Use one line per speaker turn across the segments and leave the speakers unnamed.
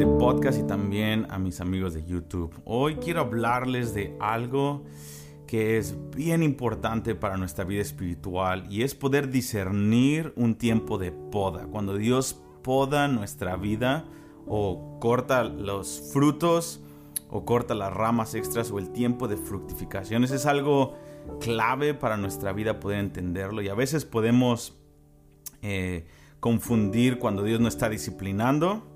este podcast y también a mis amigos de YouTube. Hoy quiero hablarles de algo que es bien importante para nuestra vida espiritual y es poder discernir un tiempo de poda. Cuando Dios poda nuestra vida o corta los frutos o corta las ramas extras o el tiempo de fructificación. es algo clave para nuestra vida poder entenderlo y a veces podemos eh, confundir cuando Dios nos está disciplinando,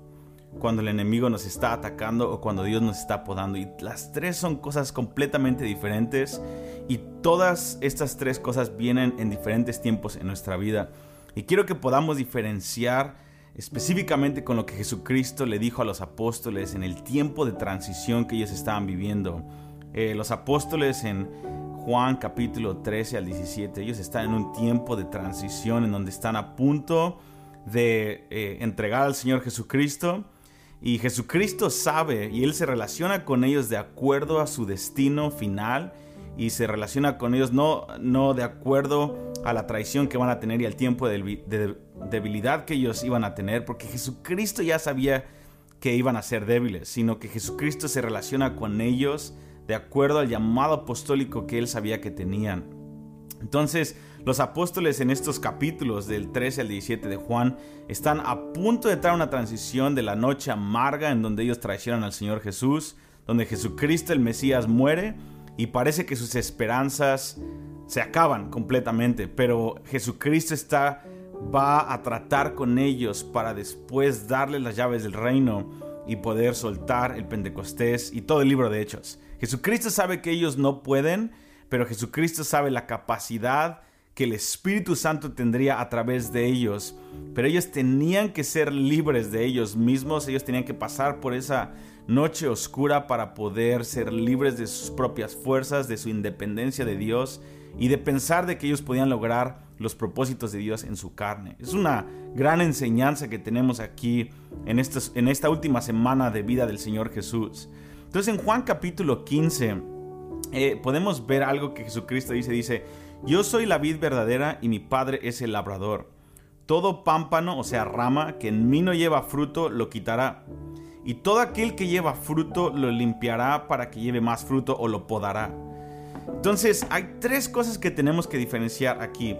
cuando el enemigo nos está atacando o cuando Dios nos está podando. Y las tres son cosas completamente diferentes y todas estas tres cosas vienen en diferentes tiempos en nuestra vida. Y quiero que podamos diferenciar específicamente con lo que Jesucristo le dijo a los apóstoles en el tiempo de transición que ellos estaban viviendo. Eh, los apóstoles en Juan capítulo 13 al 17, ellos están en un tiempo de transición en donde están a punto de eh, entregar al Señor Jesucristo. Y Jesucristo sabe y Él se relaciona con ellos de acuerdo a su destino final y se relaciona con ellos no, no de acuerdo a la traición que van a tener y al tiempo de, debilidad que ellos iban a tener, porque Jesucristo ya sabía que iban a ser débiles, sino que Jesucristo se relaciona con ellos de acuerdo al llamado apostólico que Él sabía que tenían. Entonces, los apóstoles en estos capítulos del 13 al 17 de Juan están a punto de entrar a una transición de la noche amarga en donde ellos traicionan al Señor Jesús, donde Jesucristo el Mesías muere y parece que sus esperanzas se acaban completamente, pero Jesucristo está va a tratar con ellos para después darles las llaves del reino y poder soltar el Pentecostés y todo el libro de Hechos. Jesucristo sabe que ellos no pueden, pero Jesucristo sabe la capacidad que el Espíritu Santo tendría a través de ellos, pero ellos tenían que ser libres de ellos mismos, ellos tenían que pasar por esa noche oscura para poder ser libres de sus propias fuerzas, de su independencia de Dios y de pensar de que ellos podían lograr los propósitos de Dios en su carne. Es una gran enseñanza que tenemos aquí en, esta última semana de vida del Señor Jesús. Entonces en Juan capítulo 15 eh, podemos ver algo que Jesucristo dice, dice, yo soy la vid verdadera y mi Padre es el labrador. Todo pámpano, o sea, rama, que en mí no lleva fruto, lo quitará. Y todo aquel que lleva fruto, lo limpiará para que lleve más fruto o lo podará. Entonces, hay tres cosas que tenemos que diferenciar aquí.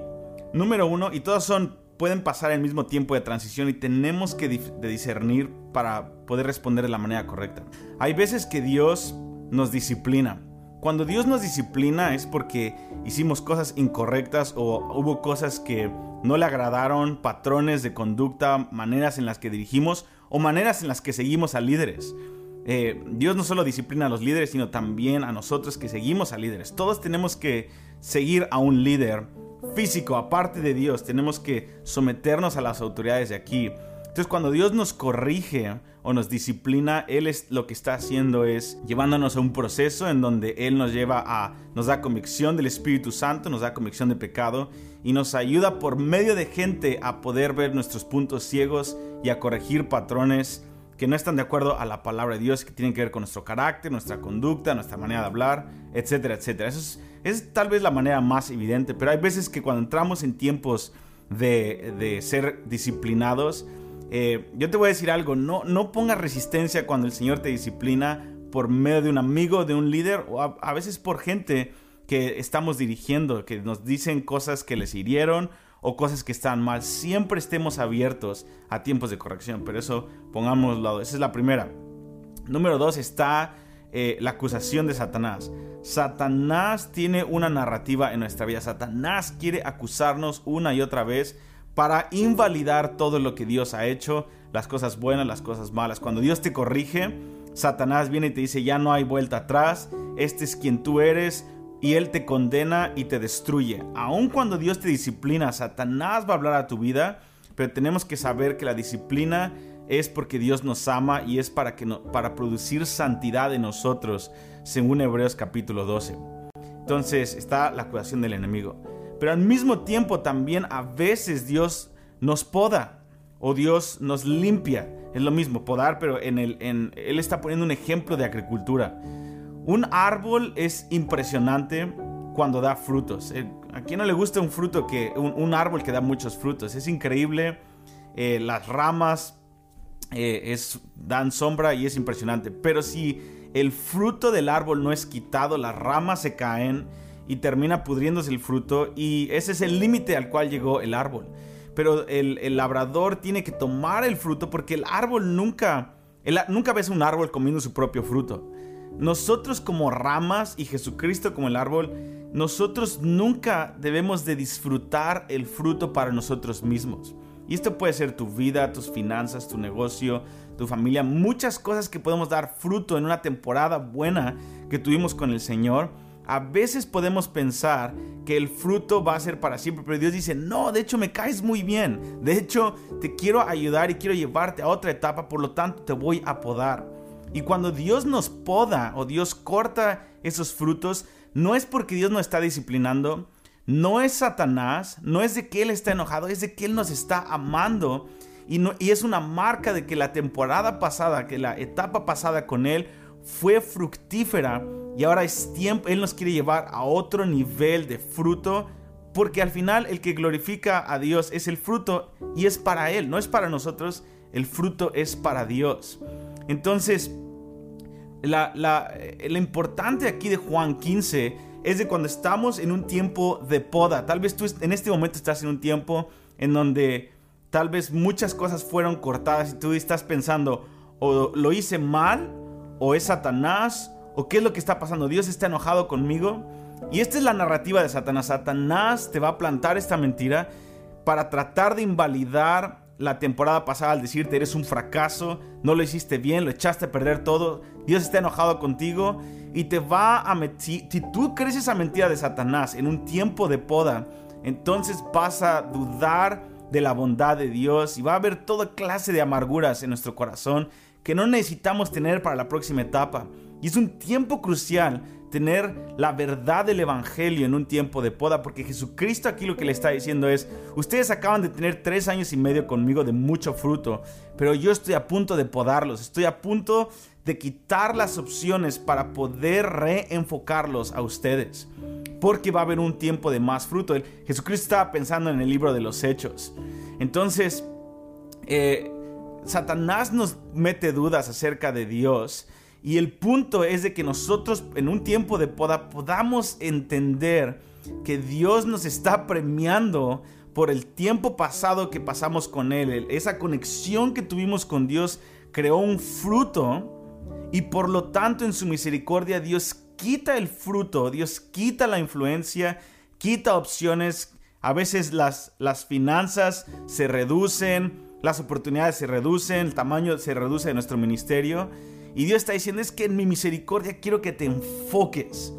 Número uno, y todas son, pueden pasar el mismo tiempo de transición y tenemos que discernir para poder responder de la manera correcta. Hay veces que Dios nos disciplina cuando Dios nos disciplina es porque hicimos cosas incorrectas o hubo cosas que no le agradaron, patrones de conducta, maneras en las que dirigimos o maneras en las que seguimos a líderes. Eh, Dios no solo disciplina a los líderes, sino también a nosotros que seguimos a líderes. Todos tenemos que seguir a un líder físico, aparte de Dios. Tenemos que someternos a las autoridades de aquí. Entonces cuando Dios nos corrige o nos disciplina, Él es lo que está haciendo es llevándonos a un proceso en donde Él nos lleva a, nos da convicción del Espíritu Santo, nos da convicción de pecado y nos ayuda por medio de gente a poder ver nuestros puntos ciegos y a corregir patrones que no están de acuerdo a la palabra de Dios, que tienen que ver con nuestro carácter, nuestra conducta, nuestra manera de hablar, etcétera, etcétera. Eso es, es tal vez la manera más evidente, pero hay veces que cuando entramos en tiempos de, de ser disciplinados, eh, yo te voy a decir algo, no, no pongas resistencia cuando el Señor te disciplina por medio de un amigo, de un líder o a, veces por gente que estamos dirigiendo, que nos dicen cosas que les hirieron o cosas que están mal. Siempre estemos abiertos a tiempos de corrección, pero eso pongámoslo, esa es la primera. Número dos está eh, la acusación de Satanás. Satanás tiene una narrativa en nuestra vida. Satanás quiere acusarnos una y otra vez para invalidar todo lo que Dios ha hecho, las cosas buenas, las cosas malas. Cuando Dios te corrige, Satanás viene y te dice, ya no hay vuelta atrás, este es quien tú eres, y Él te condena y te destruye. Aun cuando Dios te disciplina, Satanás va a hablar a tu vida, pero tenemos que saber que la disciplina es porque Dios nos ama y es para, que para producir santidad en nosotros, según Hebreos capítulo 12. Entonces está la acusación del enemigo. Pero al mismo tiempo también a veces Dios nos poda o Dios nos limpia. Es lo mismo, podar, pero en el, en, Él está poniendo un ejemplo de agricultura. Un árbol es impresionante cuando da frutos. Eh, ¿A quién no le gusta un fruto que un, árbol que da muchos frutos? Es increíble. Eh, las ramas eh, es, dan sombra y es impresionante. Pero si el fruto del árbol no es quitado, las ramas se caen y termina pudriéndose el fruto y ese es el límite al cual llegó el árbol. Pero el, labrador tiene que tomar el fruto porque el árbol nunca, nunca ves un árbol comiendo su propio fruto. Nosotros como ramas y Jesucristo como el árbol, nosotros nunca debemos de disfrutar el fruto para nosotros mismos. Y esto puede ser tu vida, tus finanzas, tu negocio, tu familia, muchas cosas que podemos dar fruto en una temporada buena que tuvimos con el Señor. A veces podemos pensar que el fruto va a ser para siempre, pero Dios dice, no, de hecho me caes muy bien. De hecho, te quiero ayudar y quiero llevarte a otra etapa, por lo tanto te voy a podar. Y cuando Dios nos poda o Dios corta esos frutos, no es porque Dios nos está disciplinando, no es Satanás, no es de que Él está enojado, es de que Él nos está amando. Y, y es una marca de que la temporada pasada, que la etapa pasada con Él fue fructífera y ahora es tiempo, Él nos quiere llevar a otro nivel de fruto, porque al final el que glorifica a Dios es el fruto y es para Él, no es para nosotros, el fruto es para Dios. Entonces, la, la, lo importante aquí de Juan 15 es de cuando estamos en un tiempo de poda. Tal vez tú en este momento estás en un tiempo en donde tal vez muchas cosas fueron cortadas y tú estás pensando, o lo hice mal, o es Satanás, o qué es lo que está pasando, Dios está enojado conmigo. Y esta es la narrativa de Satanás. Satanás te va a plantar esta mentira para tratar de invalidar la temporada pasada al decirte eres un fracaso, no lo hiciste bien, lo echaste a perder todo, Dios está enojado contigo y te va a meter, si tú crees esa mentira de Satanás en un tiempo de poda, entonces vas a dudar de la bondad de Dios y va a haber toda clase de amarguras en nuestro corazón que no necesitamos tener para la próxima etapa. Y es un tiempo crucial tener la verdad del Evangelio en un tiempo de poda, porque Jesucristo aquí lo que le está diciendo es, ustedes acaban de tener tres años y medio conmigo de mucho fruto, pero yo estoy a punto de podarlos, estoy a punto de quitar las opciones para poder reenfocarlos a ustedes. Porque va a haber un tiempo de más fruto. Jesucristo estaba pensando en el libro de los hechos. Entonces, eh, Satanás nos mete dudas acerca de Dios. Y el punto es de que nosotros en un tiempo de poda podamos entender que Dios nos está premiando por el tiempo pasado que pasamos con Él. Esa conexión que tuvimos con Dios creó un fruto y por lo tanto en su misericordia Dios quita el fruto, Dios quita la influencia, quita opciones. A veces las, las finanzas se reducen, las oportunidades se reducen, el tamaño se reduce de nuestro ministerio. Y Dios está diciendo es que en mi misericordia quiero que te enfoques.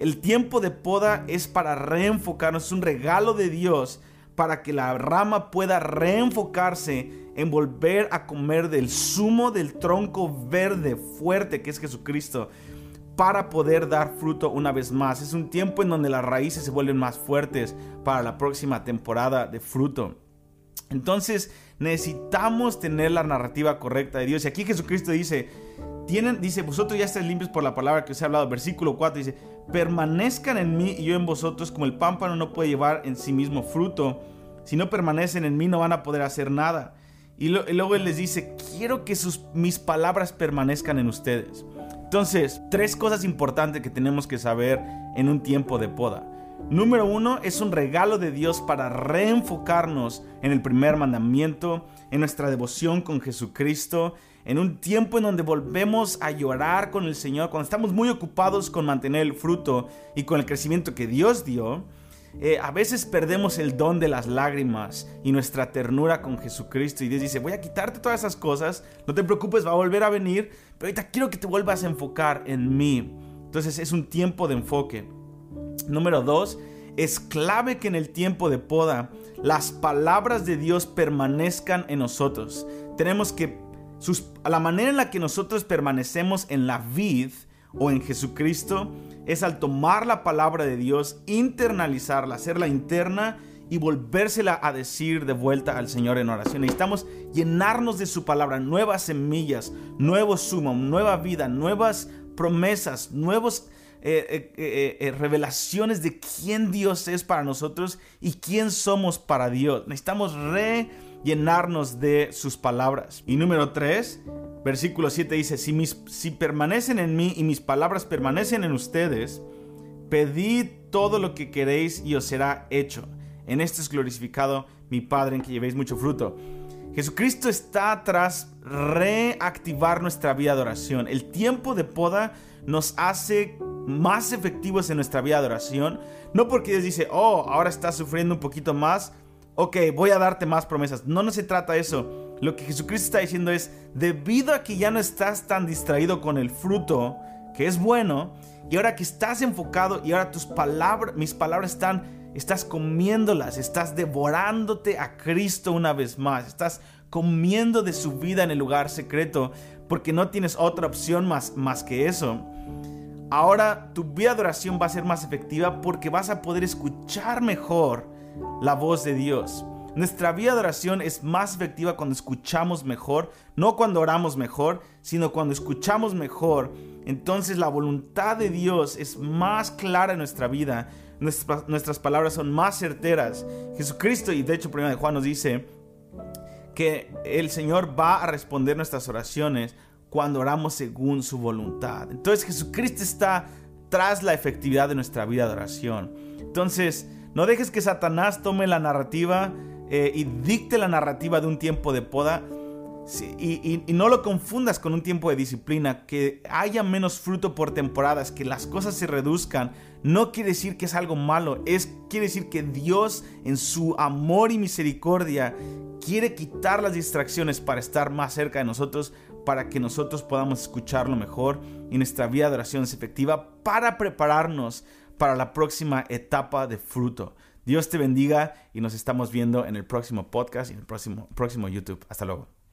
El tiempo de poda es para reenfocarnos, es un regalo de Dios para que la rama pueda reenfocarse en volver a comer del zumo del tronco verde fuerte que es Jesucristo para poder dar fruto una vez más. Es un tiempo en donde las raíces se vuelven más fuertes para la próxima temporada de fruto. Entonces necesitamos tener la narrativa correcta de Dios. Y aquí Jesucristo dice, tienen, dice, vosotros ya estáis limpios por la palabra que os he hablado. Versículo 4 dice, permanezcan en mí y yo en vosotros, como el pámpano no puede llevar en sí mismo fruto. Si no permanecen en mí no van a poder hacer nada. Y, luego Él les dice, quiero que sus, mis palabras permanezcan en ustedes. Entonces, tres cosas importantes que tenemos que saber en un tiempo de poda. Número uno, es un regalo de Dios para reenfocarnos en el primer mandamiento, en nuestra devoción con Jesucristo, en un tiempo en donde volvemos a llorar con el Señor, cuando estamos muy ocupados con mantener el fruto y con el crecimiento que Dios dio. Eh, a veces perdemos el don de las lágrimas y nuestra ternura con Jesucristo. Y Dios dice, voy a quitarte todas esas cosas, no te preocupes, va a volver a venir, pero ahorita quiero que te vuelvas a enfocar en mí. Entonces es un tiempo de enfoque. Número dos, es clave que en el tiempo de poda las palabras de Dios permanezcan en nosotros. Tenemos que, a la manera en la que nosotros permanecemos en la vid o en Jesucristo, es al tomar la palabra de Dios, internalizarla, hacerla interna y volvérsela a decir de vuelta al Señor en oración. Necesitamos llenarnos de su palabra, nuevas semillas, nuevo sumo, nueva vida, nuevas promesas, nuevos eh, eh, eh, revelaciones de quién Dios es para nosotros y quién somos para Dios. Necesitamos llenarnos de sus palabras. Y número 3, versículo 7 dice, si, mis, si permanecen en mí y mis palabras permanecen en ustedes, pedid todo lo que queréis y os será hecho. En esto es glorificado mi Padre en que llevéis mucho fruto. Jesucristo está tras reactivar nuestra vida de oración. El tiempo de poda nos hace más efectivos en nuestra vida de oración. No porque Dios dice, oh, ahora estás sufriendo un poquito más. Ok, voy a darte más promesas. No, no se trata de eso. Lo que Jesucristo está diciendo es, debido a que ya no estás tan distraído con el fruto, que es bueno, y ahora que estás enfocado y ahora tus palabras, mis palabras están estás comiéndolas, estás devorándote a Cristo una vez más, estás comiendo de su vida en el lugar secreto, porque no tienes otra opción más, más que eso. Ahora tu vida de oración va a ser más efectiva porque vas a poder escuchar mejor la voz de Dios. Nuestra vida de oración es más efectiva cuando escuchamos mejor, no cuando oramos mejor, sino cuando escuchamos mejor. Entonces la voluntad de Dios es más clara en nuestra vida nuestras, palabras son más certeras. Jesucristo, y de hecho, primero de Juan nos dice que el Señor va a responder nuestras oraciones cuando oramos según su voluntad. Entonces Jesucristo está tras la efectividad de nuestra vida de oración. Entonces, no dejes que Satanás tome la narrativa eh, y dicte la narrativa de un tiempo de poda y, no lo confundas con un tiempo de disciplina, que haya menos fruto por temporadas, que las cosas se reduzcan, no quiere decir que es algo malo, es, quiere decir que Dios en su amor y misericordia quiere quitar las distracciones para estar más cerca de nosotros, para que nosotros podamos escucharlo mejor y nuestra vida de oración es efectiva para prepararnos para la próxima etapa de fruto. Dios te bendiga y nos estamos viendo en el próximo podcast y en el próximo, próximo YouTube. Hasta luego.